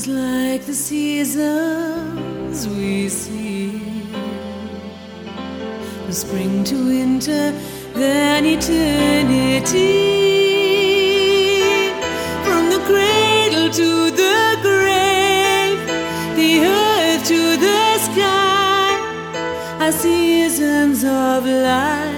is like the seasons we see from spring to winter, then eternity. From the cradle to the grave, the earth to the sky, our seasons of life.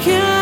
Can?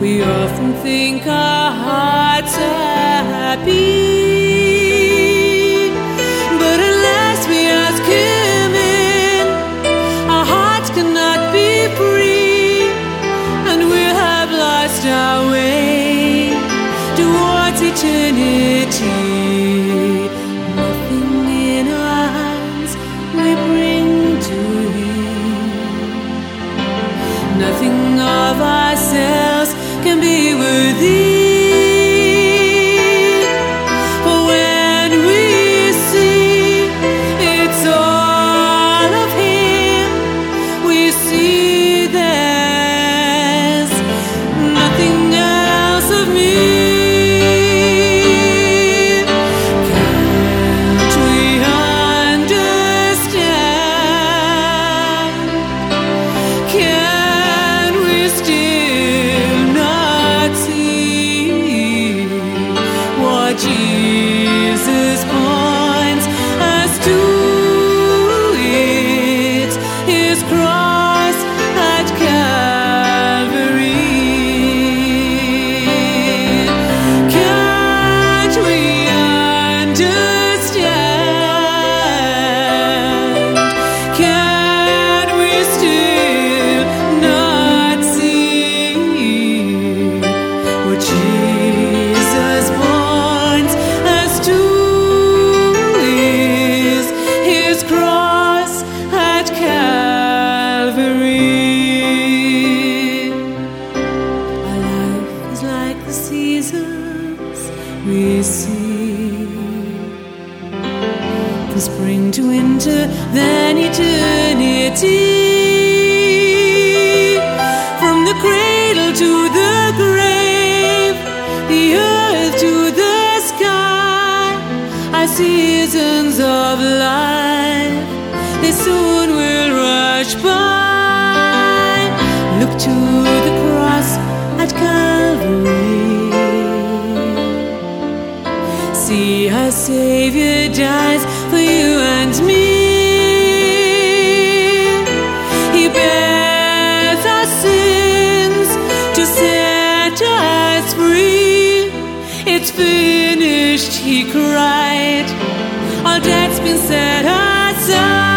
We often think our hearts are happy. But unless we ask Him in, our hearts cannot be free. And we have lost our way towards eternity. Nothing in our hands we bring to Him. Nothing of ourselves be worthy. Seasons we see. From spring to winter, then eternity. From the cradle to the grave, the earth to the sky, are seasons of life. They soon will rush by. Look to Savior dies for you and me. He bears our sins to set us free. It's finished, he cried. Our debt's been set aside.